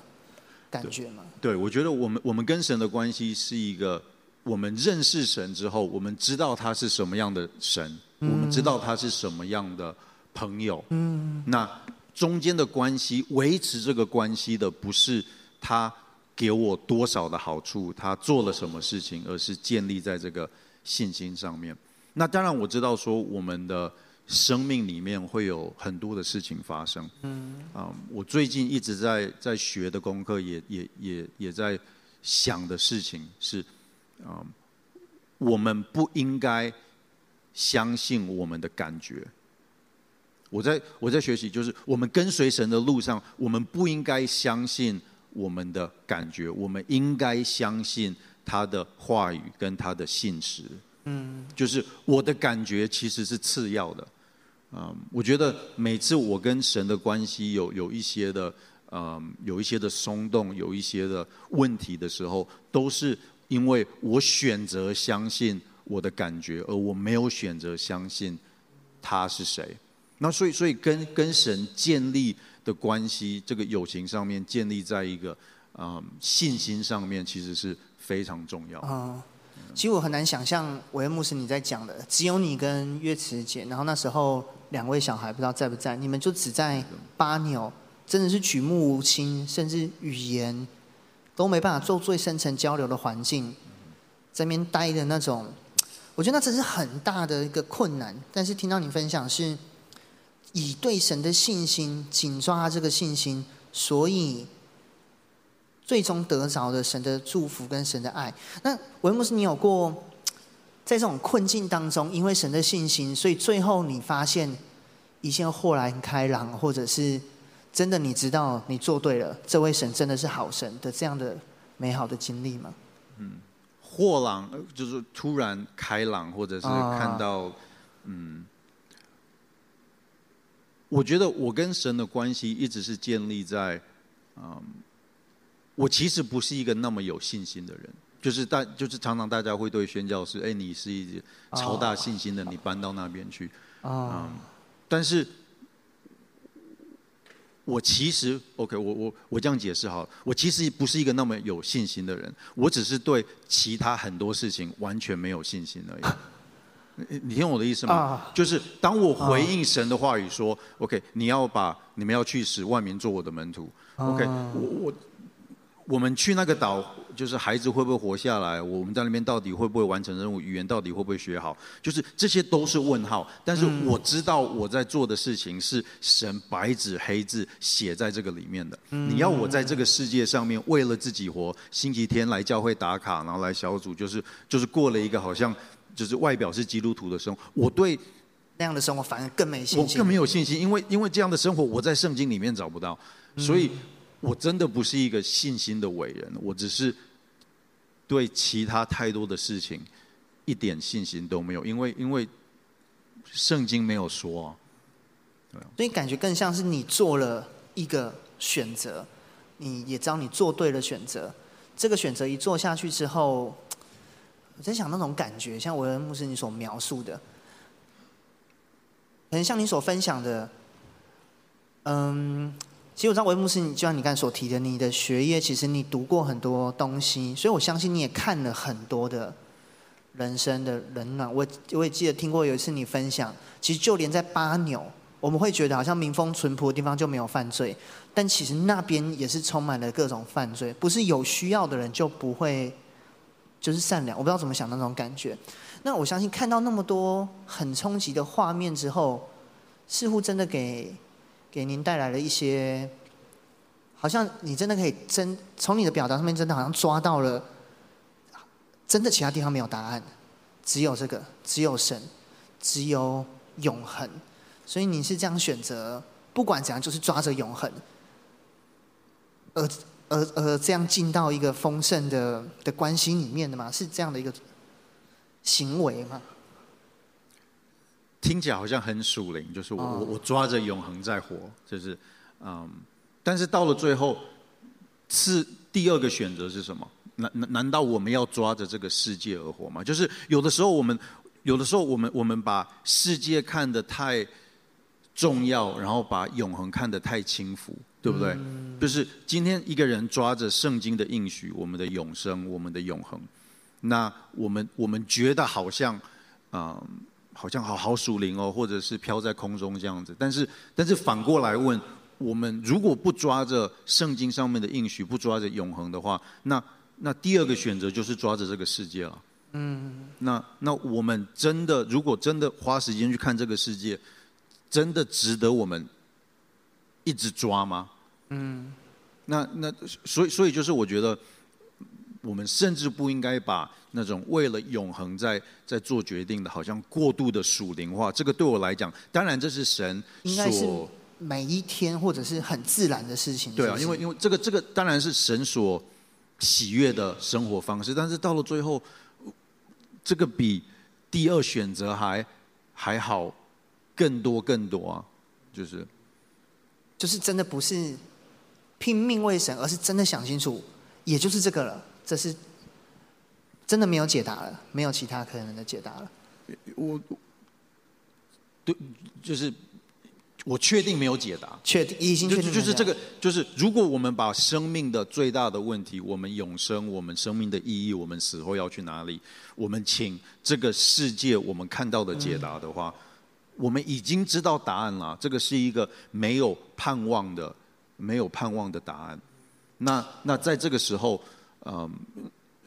感觉吗？对，对，我觉得我们我们跟神的关系是一个，我们认识神之后，我们知道他是什么样的神，嗯、我们知道他是什么样的朋友。嗯，那中间的关系，维持这个关系的不是他给我多少的好处，他做了什么事情，而是建立在这个信心上面。那当然我知道说我们的。生命里面会有很多的事情发生。嗯，啊，我最近一直在在学的功课，也也也也在想的事情是，啊，我们不应该相信我们的感觉。我在我在学习，就是我们跟随神的路上，我们不应该相信我们的感觉，我们应该相信他的话语跟他的信实。嗯，就是我的感觉其实是次要的。嗯，我觉得每次我跟神的关系有有一些的，嗯，有一些的松动，有一些的问题的时候，都是因为我选择相信我的感觉，而我没有选择相信他是谁。那所以，所以跟跟神建立的关系，这个友情上面建立在一个嗯信心上面，其实是非常重要。嗯，其实我很难想象，韦恩牧师你在讲的，只有你跟月慈姐，然后那时候。两位小孩不知道在不在，你们就只在巴纽，真的是举目无亲，甚至语言都没办法做最深层交流的环境，在那边待的那种，我觉得那真是很大的一个困难。但是听到你分享是，以对神的信心紧抓这个信心，所以最终得着的神的祝福跟神的爱。那文牧师，你有过？在这种困境当中，因为神的信心，所以最后你发现一切豁然开朗，或者是真的你知道你做对了，这位神真的是好神的这样的美好的经历吗？嗯，豁然就是突然开朗，或者是看到，哦、嗯，我觉得我跟神的关系一直是建立在，嗯，我其实不是一个那么有信心的人。就是大，就是常常大家会对宣教师，哎，你是一超大信心的，你搬到那边去。啊，但是，我其实，OK，我我我这样解释好了，我其实不是一个那么有信心的人，我只是对其他很多事情完全没有信心而已。你你听我的意思吗？就是当我回应神的话语说，OK，你要把你们要去使万民做我的门徒，OK，我我。我们去那个岛，就是孩子会不会活下来？我们在那边到底会不会完成任务？语言到底会不会学好？就是这些都是问号。但是我知道我在做的事情是神白纸黑字写在这个里面的。你要我在这个世界上面为了自己活，星期天来教会打卡，然后来小组，就是就是过了一个好像就是外表是基督徒的生活。我对那样的生活反而更没信心。我更没有信心，因为因为这样的生活我在圣经里面找不到，所以。我真的不是一个信心的伟人，我只是对其他太多的事情一点信心都没有，因为因为圣经没有说，所以感觉更像是你做了一个选择，你也知道你做对了选择，这个选择一做下去之后，我在想那种感觉，像文恩牧师你所描述的，可能像你所分享的，嗯。其实我知道韦牧师，你就像你刚才所提的，你的学业其实你读过很多东西，所以我相信你也看了很多的人生的冷暖。我我也记得听过有一次你分享，其实就连在巴纽，我们会觉得好像民风淳朴的地方就没有犯罪，但其实那边也是充满了各种犯罪。不是有需要的人就不会就是善良，我不知道怎么想那种感觉。那我相信看到那么多很冲击的画面之后，似乎真的给给您带来了一些，好像你真的可以真从你的表达上面真的好像抓到了，真的其他地方没有答案，只有这个，只有神，只有永恒。所以你是这样选择，不管怎样，就是抓着永恒，而而而这样进到一个丰盛的的关系里面的吗？是这样的一个行为吗？听起来好像很属灵，就是我我我抓着永恒在活，就是嗯，但是到了最后，是第二个选择是什么？难难难道我们要抓着这个世界而活吗？就是有的时候我们有的时候我们我们把世界看得太。重要，然后把永恒看得太轻浮，对不对？嗯、就是今天一个人抓着圣经的应许，我们的永生，我们的永恒，那我们我们觉得好像，啊、呃，好像好好属灵哦，或者是飘在空中这样子。但是，但是反过来问，我们如果不抓着圣经上面的应许，不抓着永恒的话，那那第二个选择就是抓着这个世界了。嗯，那那我们真的如果真的花时间去看这个世界。真的值得我们一直抓吗？嗯，那那所以所以就是我觉得，我们甚至不应该把那种为了永恒在在做决定的，好像过度的属灵化。这个对我来讲，当然这是神应该是每一天或者是很自然的事情？对啊，因为因为这个这个当然是神所喜悦的生活方式，但是到了最后，这个比第二选择还还好。更多更多啊，就是，就是真的不是拼命为神，而是真的想清楚，也就是这个了。这是真的没有解答了，没有其他可能的解答了。我，对，就是我确定没有解答，确定已经确定。就是这个，就是如果我们把生命的最大的问题，我们永生，我们生命的意义，我们死后要去哪里，我们请这个世界我们看到的解答的话。嗯我们已经知道答案了，这个是一个没有盼望的、没有盼望的答案。那那在这个时候，嗯，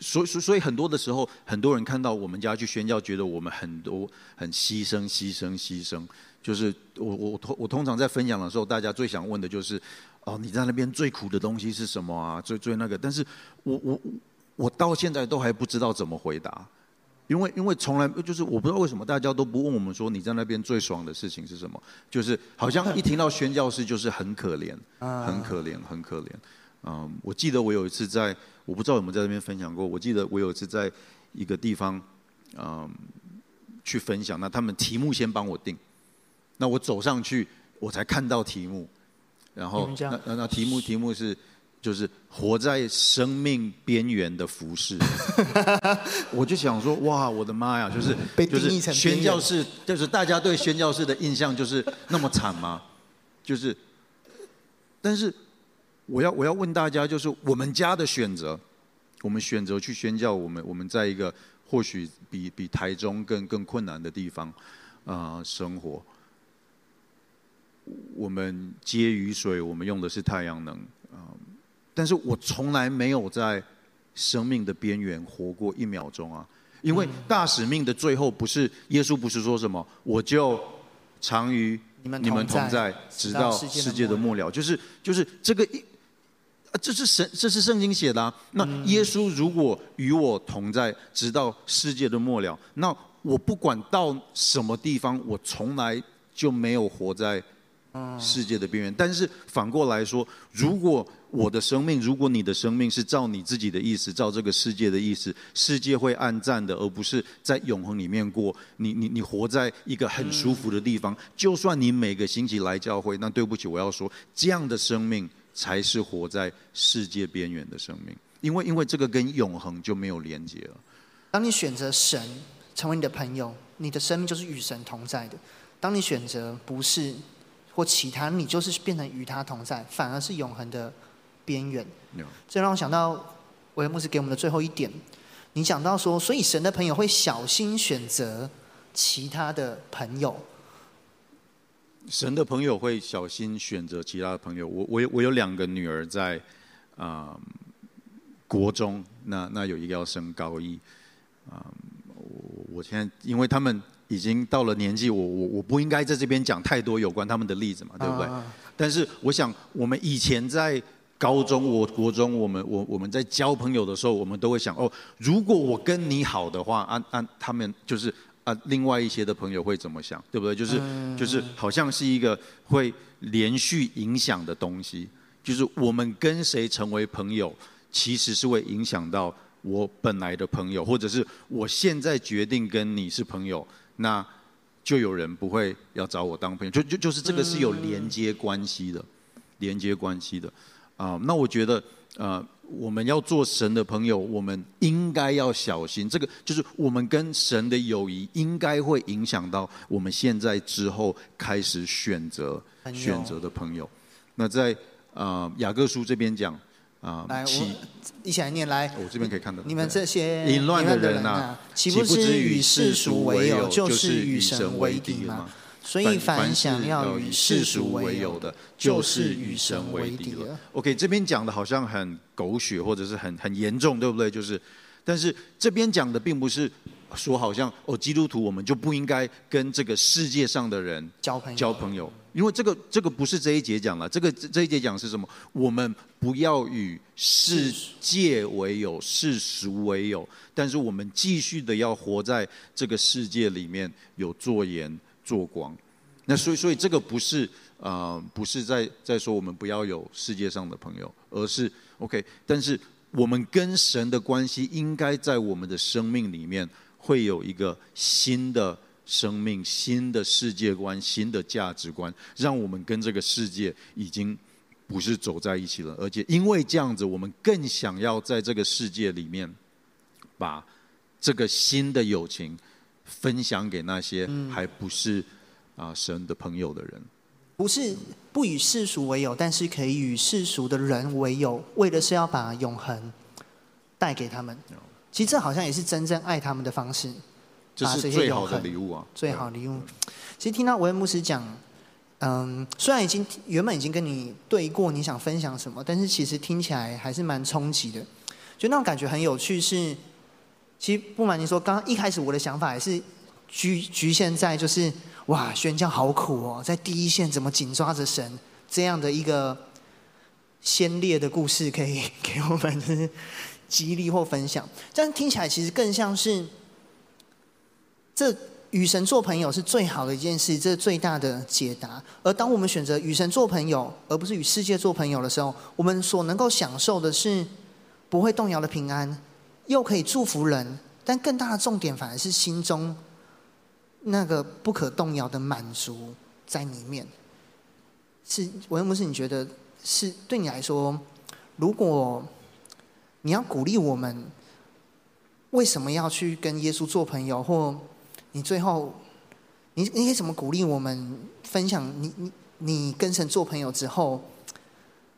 所以所以很多的时候，很多人看到我们家去宣教，觉得我们很多很牺牲、牺牲、牺牲。就是我我通我通常在分享的时候，大家最想问的就是，哦，你在那边最苦的东西是什么啊？最最那个，但是我我我到现在都还不知道怎么回答。因为因为从来就是我不知道为什么大家都不问我们说，你在那边最爽的事情是什么？就是好像一听到宣教士就是很可怜，很可怜，很可怜。嗯，我记得我有一次在，我不知道有没有在这边分享过。我记得我有一次在一个地方，嗯，去分享。那他们题目先帮我定，那我走上去我才看到题目，然后那那题目题目是。就是活在生命边缘的服侍，我就想说，哇，我的妈呀！就是 就是宣教士，就是大家对宣教士的印象就是那么惨吗？就是，但是我要我要问大家，就是我们家的选择，我们选择去宣教，我们我们在一个或许比比台中更更困难的地方啊、呃、生活，我们接雨水，我们用的是太阳能啊。呃但是我从来没有在生命的边缘活过一秒钟啊！因为大使命的最后不是耶稣不是说什么，我就长于你们同在，直到世界的末了。就是就是这个一，这是神，这是圣经写的啊。那耶稣如果与我同在，直到世界的末了，那我不管到什么地方，我从来就没有活在世界的边缘。但是反过来说，如果我的生命，如果你的生命是照你自己的意思，照这个世界的意思，世界会暗淡的，而不是在永恒里面过。你你你活在一个很舒服的地方，就算你每个星期来教会，那对不起，我要说，这样的生命才是活在世界边缘的生命，因为因为这个跟永恒就没有连接了。当你选择神成为你的朋友，你的生命就是与神同在的；当你选择不是或其他，你就是变成与他同在，反而是永恒的。边缘，这让我想到维尔牧师给我们的最后一点。你讲到说，所以神的朋友会小心选择其他的朋友。神的朋友会小心选择其他的朋友。我我有我有两个女儿在啊、呃、国中，那那有一个要升高一啊、呃。我我现在因为他们已经到了年纪，我我我不应该在这边讲太多有关他们的例子嘛，对不对？啊、但是我想，我们以前在高中、我国中，我们我我们在交朋友的时候，我们都会想哦，如果我跟你好的话，按、啊、按、啊、他们就是。啊，另外一些的朋友会怎么想，对不对？就是就是，好像是一个会连续影响的东西。就是我们跟谁成为朋友，其实是会影响到我本来的朋友，或者是我现在决定跟你是朋友，那就有人不会要找我当朋友。就就就是这个是有连接关系的，连接关系的。啊，那我觉得，呃。我们要做神的朋友，我们应该要小心。这个就是我们跟神的友谊，应该会影响到我们现在之后开始选择选择的朋友。那在啊雅各书这边讲啊，来我一起来念来。我这边可以看到，你们这些淫乱的人啊，岂不知与世俗为友，就是与神为敌吗？所以，凡想要与世俗为友的，就是与神为敌了。OK，这边讲的好像很狗血，或者是很很严重，对不对？就是，但是这边讲的并不是说好像哦，基督徒我们就不应该跟这个世界上的人交朋友，交朋友，因为这个这个不是这一节讲了，这个这一节讲是什么？我们不要与世界为友，世俗为友，但是我们继续的要活在这个世界里面，有作盐。做光，那所以所以这个不是、呃，不是在在说我们不要有世界上的朋友，而是 OK。但是我们跟神的关系应该在我们的生命里面会有一个新的生命、新的世界观、新的价值观，让我们跟这个世界已经不是走在一起了，而且因为这样子，我们更想要在这个世界里面把这个新的友情。分享给那些还不是啊神的朋友的人，不是不与世俗为友，但是可以与世俗的人为友，为的是要把永恒带给他们。其实这好像也是真正爱他们的方式，这是最好的礼物啊！最好礼物。其实听到维恩牧师讲，嗯，虽然已经原本已经跟你对过，你想分享什么，但是其实听起来还是蛮冲击的，就那种感觉很有趣是。其实不瞒您说，刚刚一开始我的想法也是局局限在就是哇，宣教好苦哦，在第一线怎么紧抓着神这样的一个先烈的故事，可以给我们就是激励或分享。但听起来其实更像是，这与神做朋友是最好的一件事，这是最大的解答。而当我们选择与神做朋友，而不是与世界做朋友的时候，我们所能够享受的是不会动摇的平安。又可以祝福人，但更大的重点反而是心中那个不可动摇的满足在里面。是，维恩牧师，你觉得是对你来说，如果你要鼓励我们，为什么要去跟耶稣做朋友？或你最后，你你可以怎么鼓励我们分享你你你跟神做朋友之后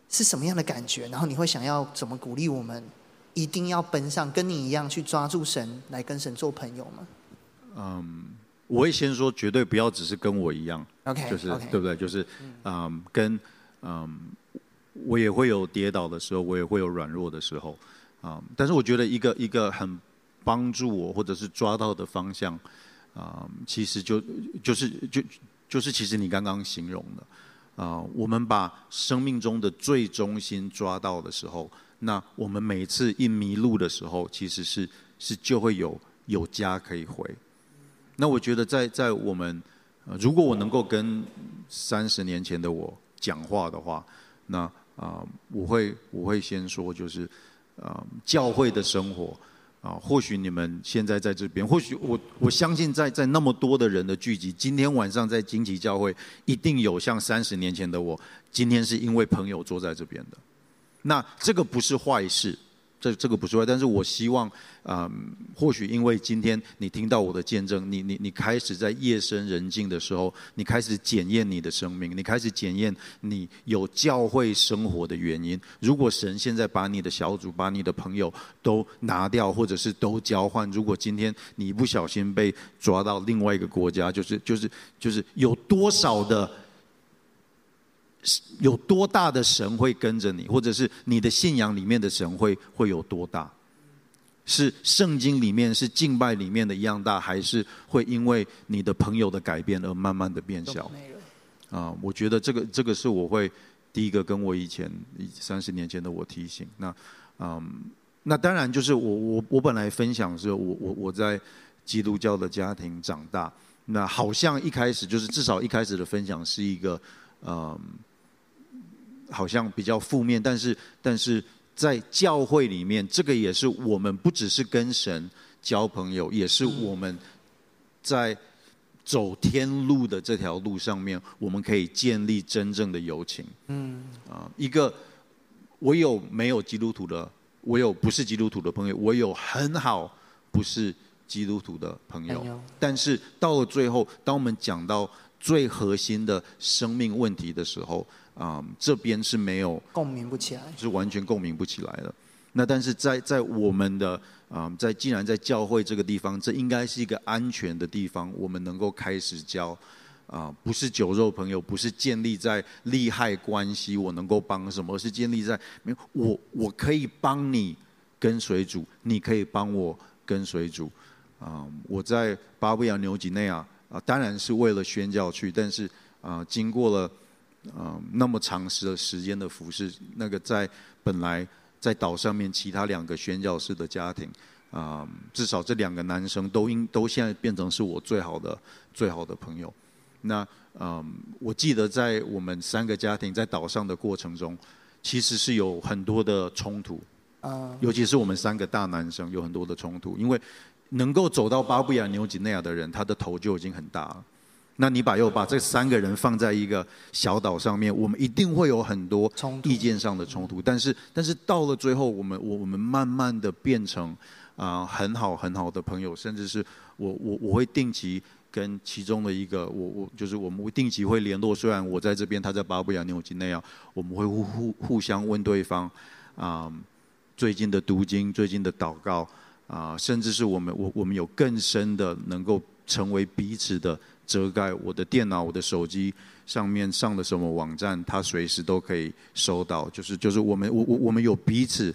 是什么样的感觉？然后你会想要怎么鼓励我们？一定要奔上，跟你一样去抓住神，来跟神做朋友吗？嗯，我会先说，绝对不要只是跟我一样，OK，就是、okay. 对不对？就是嗯，跟嗯，我也会有跌倒的时候，我也会有软弱的时候，嗯，但是我觉得一个一个很帮助我或者是抓到的方向，啊、嗯，其实就就是就就是其实你刚刚形容的，啊、嗯，我们把生命中的最中心抓到的时候。那我们每次一迷路的时候，其实是是就会有有家可以回。那我觉得在在我们，如果我能够跟三十年前的我讲话的话，那啊，我会我会先说就是，啊，教会的生活啊，或许你们现在在这边，或许我我相信在在那么多的人的聚集，今天晚上在荆棘教会，一定有像三十年前的我，今天是因为朋友坐在这边的。那这个不是坏事，这这个不是坏，但是我希望，嗯、或许因为今天你听到我的见证，你你你开始在夜深人静的时候，你开始检验你的生命，你开始检验你有教会生活的原因。如果神现在把你的小组、把你的朋友都拿掉，或者是都交换，如果今天你不小心被抓到另外一个国家，就是就是就是有多少的有多大的神会跟着你，或者是你的信仰里面的神会会有多大？是圣经里面是敬拜里面的一样大，还是会因为你的朋友的改变而慢慢的变小？啊，我觉得这个这个是我会第一个跟我以前三十年前的我提醒。那嗯，那当然就是我我我本来分享是我我我在基督教的家庭长大，那好像一开始就是至少一开始的分享是一个嗯。好像比较负面，但是但是在教会里面，这个也是我们不只是跟神交朋友，也是我们在走天路的这条路上面，我们可以建立真正的友情。嗯，啊，一个我有没有基督徒的，我有不是基督徒的朋友，我有很好不是基督徒的朋友，但是到了最后，当我们讲到最核心的生命问题的时候。啊、嗯，这边是没有共鸣不起来，是完全共鸣不起来的。那但是在在我们的啊、嗯，在既然在教会这个地方，这应该是一个安全的地方，我们能够开始交啊，不是酒肉朋友，不是建立在利害关系，我能够帮什么，而是建立在没有我我可以帮你跟随主，你可以帮我跟随主。啊、嗯，我在巴布亚纽几内亚啊，当然是为了宣教去，但是啊，经过了。嗯，那么长时的时间的服侍，那个在本来在岛上面其他两个宣教士的家庭，啊、嗯，至少这两个男生都应都现在变成是我最好的最好的朋友。那嗯，我记得在我们三个家庭在岛上的过程中，其实是有很多的冲突，啊，尤其是我们三个大男生有很多的冲突，因为能够走到巴布亚纽几内亚的人，他的头就已经很大了。那你把又把这三个人放在一个小岛上面，我们一定会有很多意见上的冲突。但是，但是到了最后，我们我我们慢慢的变成啊、呃、很好很好的朋友，甚至是我我我会定期跟其中的一个我我就是我们会定期会联络。虽然我在这边，他在巴布亚纽几内亚，我们会互互互相问对方啊、呃、最近的读经、最近的祷告啊、呃，甚至是我们我我们有更深的能够成为彼此的。遮盖我的电脑、我的手机上面上的什么网站，他随时都可以收到。就是就是我们我我我们有彼此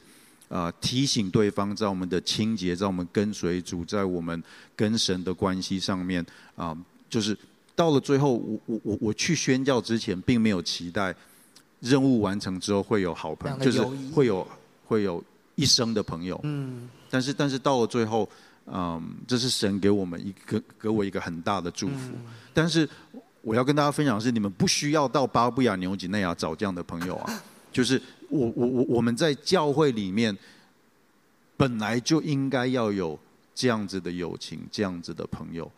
啊、呃、提醒对方，在我们的清洁，在我们跟随主，在我们跟神的关系上面啊、呃，就是到了最后，我我我我去宣教之前，并没有期待任务完成之后会有好朋友，就是会有会有一生的朋友。嗯，但是但是到了最后。嗯，这是神给我们一个给我一个很大的祝福。但是我要跟大家分享的是，你们不需要到巴布亚纽几内亚找这样的朋友啊。就是我我我我们在教会里面本来就应该要有这样子的友情，这样子的朋友。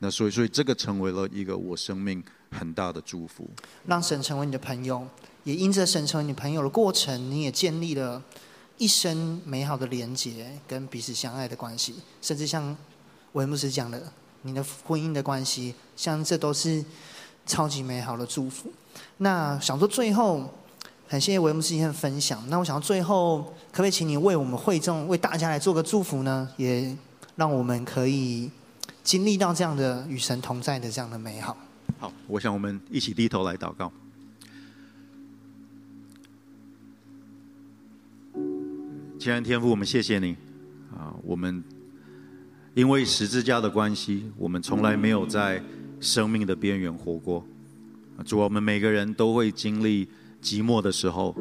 那所以所以这个成为了一个我生命很大的祝福。让神成为你的朋友，也因着神成为你朋友的过程，你也建立了。一生美好的连结跟彼此相爱的关系，甚至像维牧师讲的，你的婚姻的关系，像这都是超级美好的祝福。那想说最后，很谢谢维牧师今天的分享。那我想最后，可不可以请你为我们会众、为大家来做个祝福呢？也让我们可以经历到这样的与神同在的这样的美好。好，我想我们一起低头来祷告。亲爱的天父，我们谢谢你啊！我们因为十字架的关系，我们从来没有在生命的边缘活过。主啊，我们每个人都会经历寂寞的时候，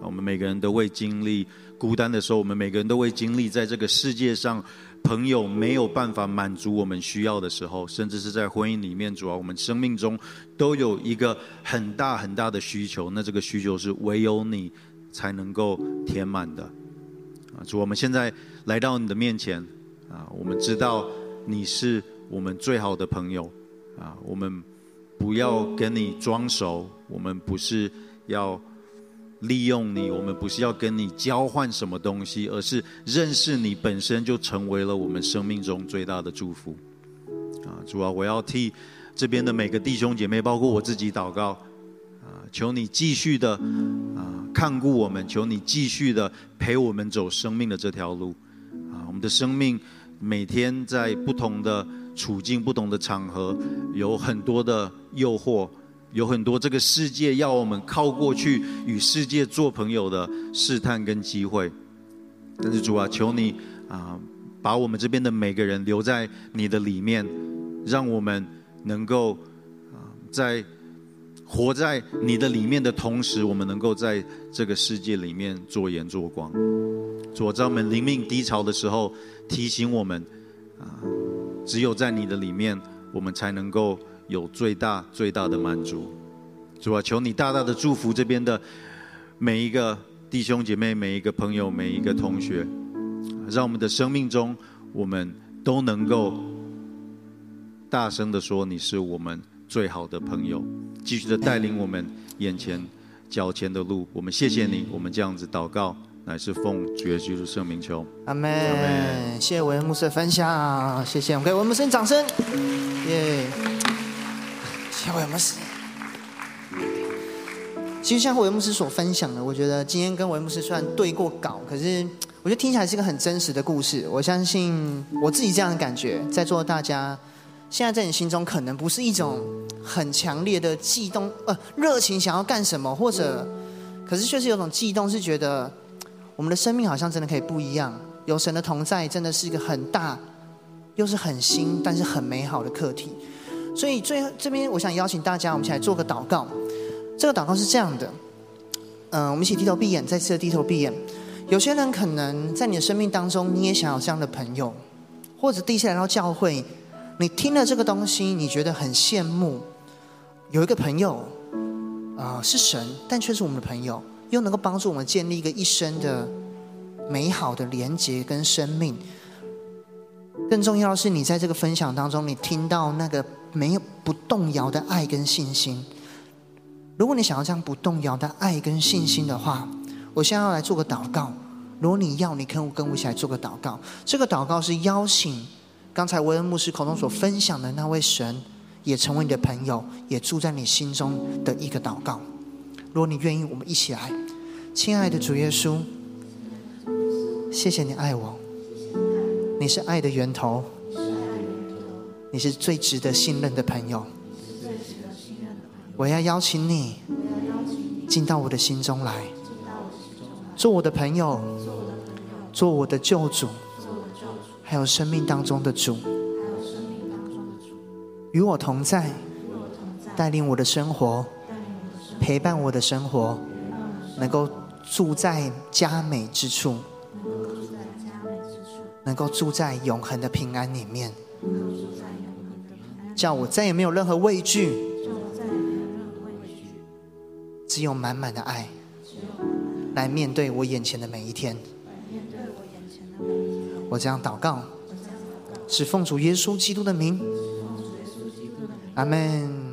我们每个人都会经历孤单的时候，我们每个人都会经历在这个世界上朋友没有办法满足我们需要的时候，甚至是在婚姻里面，主要我们生命中都有一个很大很大的需求，那这个需求是唯有你才能够填满的。啊主，我们现在来到你的面前，啊，我们知道你是我们最好的朋友，啊，我们不要跟你装熟，我们不是要利用你，我们不是要跟你交换什么东西，而是认识你本身就成为了我们生命中最大的祝福。啊，主啊，我要替这边的每个弟兄姐妹，包括我自己祷告。啊求你继续的看顾我们，求你继续的陪我们走生命的这条路啊！我们的生命每天在不同的处境、不同的场合，有很多的诱惑，有很多这个世界要我们靠过去与世界做朋友的试探跟机会。但是主啊，求你啊，把我们这边的每个人留在你的里面，让我们能够啊，在活在你的里面的同时，我们能够在这个世界里面做盐做光。主啊，在我们灵命低潮的时候，提醒我们啊，只有在你的里面，我们才能够有最大最大的满足。主啊，求你大大的祝福这边的每一个。弟兄姐妹，每一个朋友，每一个同学，让我们的生命中，我们都能够大声的说：“你是我们最好的朋友。”继续的带领我们眼前脚前的路。我们谢谢你，我们这样子祷告，乃是奉主耶稣的圣名求。阿门。谢谢文牧师的分享，谢谢我们给文牧师掌声。耶，谢谢韦恩牧师。其实像韦牧师所分享的，我觉得今天跟韦牧师虽然对过稿，可是我觉得听起来是一个很真实的故事。我相信我自己这样的感觉，在座大家现在在你心中可能不是一种很强烈的悸动，呃，热情想要干什么，或者可是确实有种悸动，是觉得我们的生命好像真的可以不一样。有神的同在，真的是一个很大又是很新，但是很美好的课题。所以最后这边，我想邀请大家，我们一起来做个祷告。这个祷告是这样的，嗯，我们一起低头闭眼，再次的低头闭眼。有些人可能在你的生命当中，你也想要这样的朋友，或者第一次来到教会，你听了这个东西，你觉得很羡慕，有一个朋友，啊、是神，但却是我们的朋友，又能够帮助我们建立一个一生的美好的连结跟生命。更重要的是，你在这个分享当中，你听到那个没有不动摇的爱跟信心。如果你想要这样不动摇的爱跟信心的话，我现在要来做个祷告。如果你要，你可以跟我一起来做个祷告。这个祷告是邀请刚才韦恩牧师口中所分享的那位神，也成为你的朋友，也住在你心中的一个祷告。如果你愿意，我们一起来。亲爱的主耶稣，谢谢你爱我，你是爱的源头，你是最值得信任的朋友。我要邀请你进到我的心中来，做我的朋友，做我的救主，还有生命当中的主，与我同在，带领我的生活，陪伴我的生活，能够住在佳美之处，能够住在永恒的平安里面，叫我再也没有任何畏惧。只有满满的爱，来面对我眼前的每一天。我这样祷告，是奉主耶稣基督的名。阿门。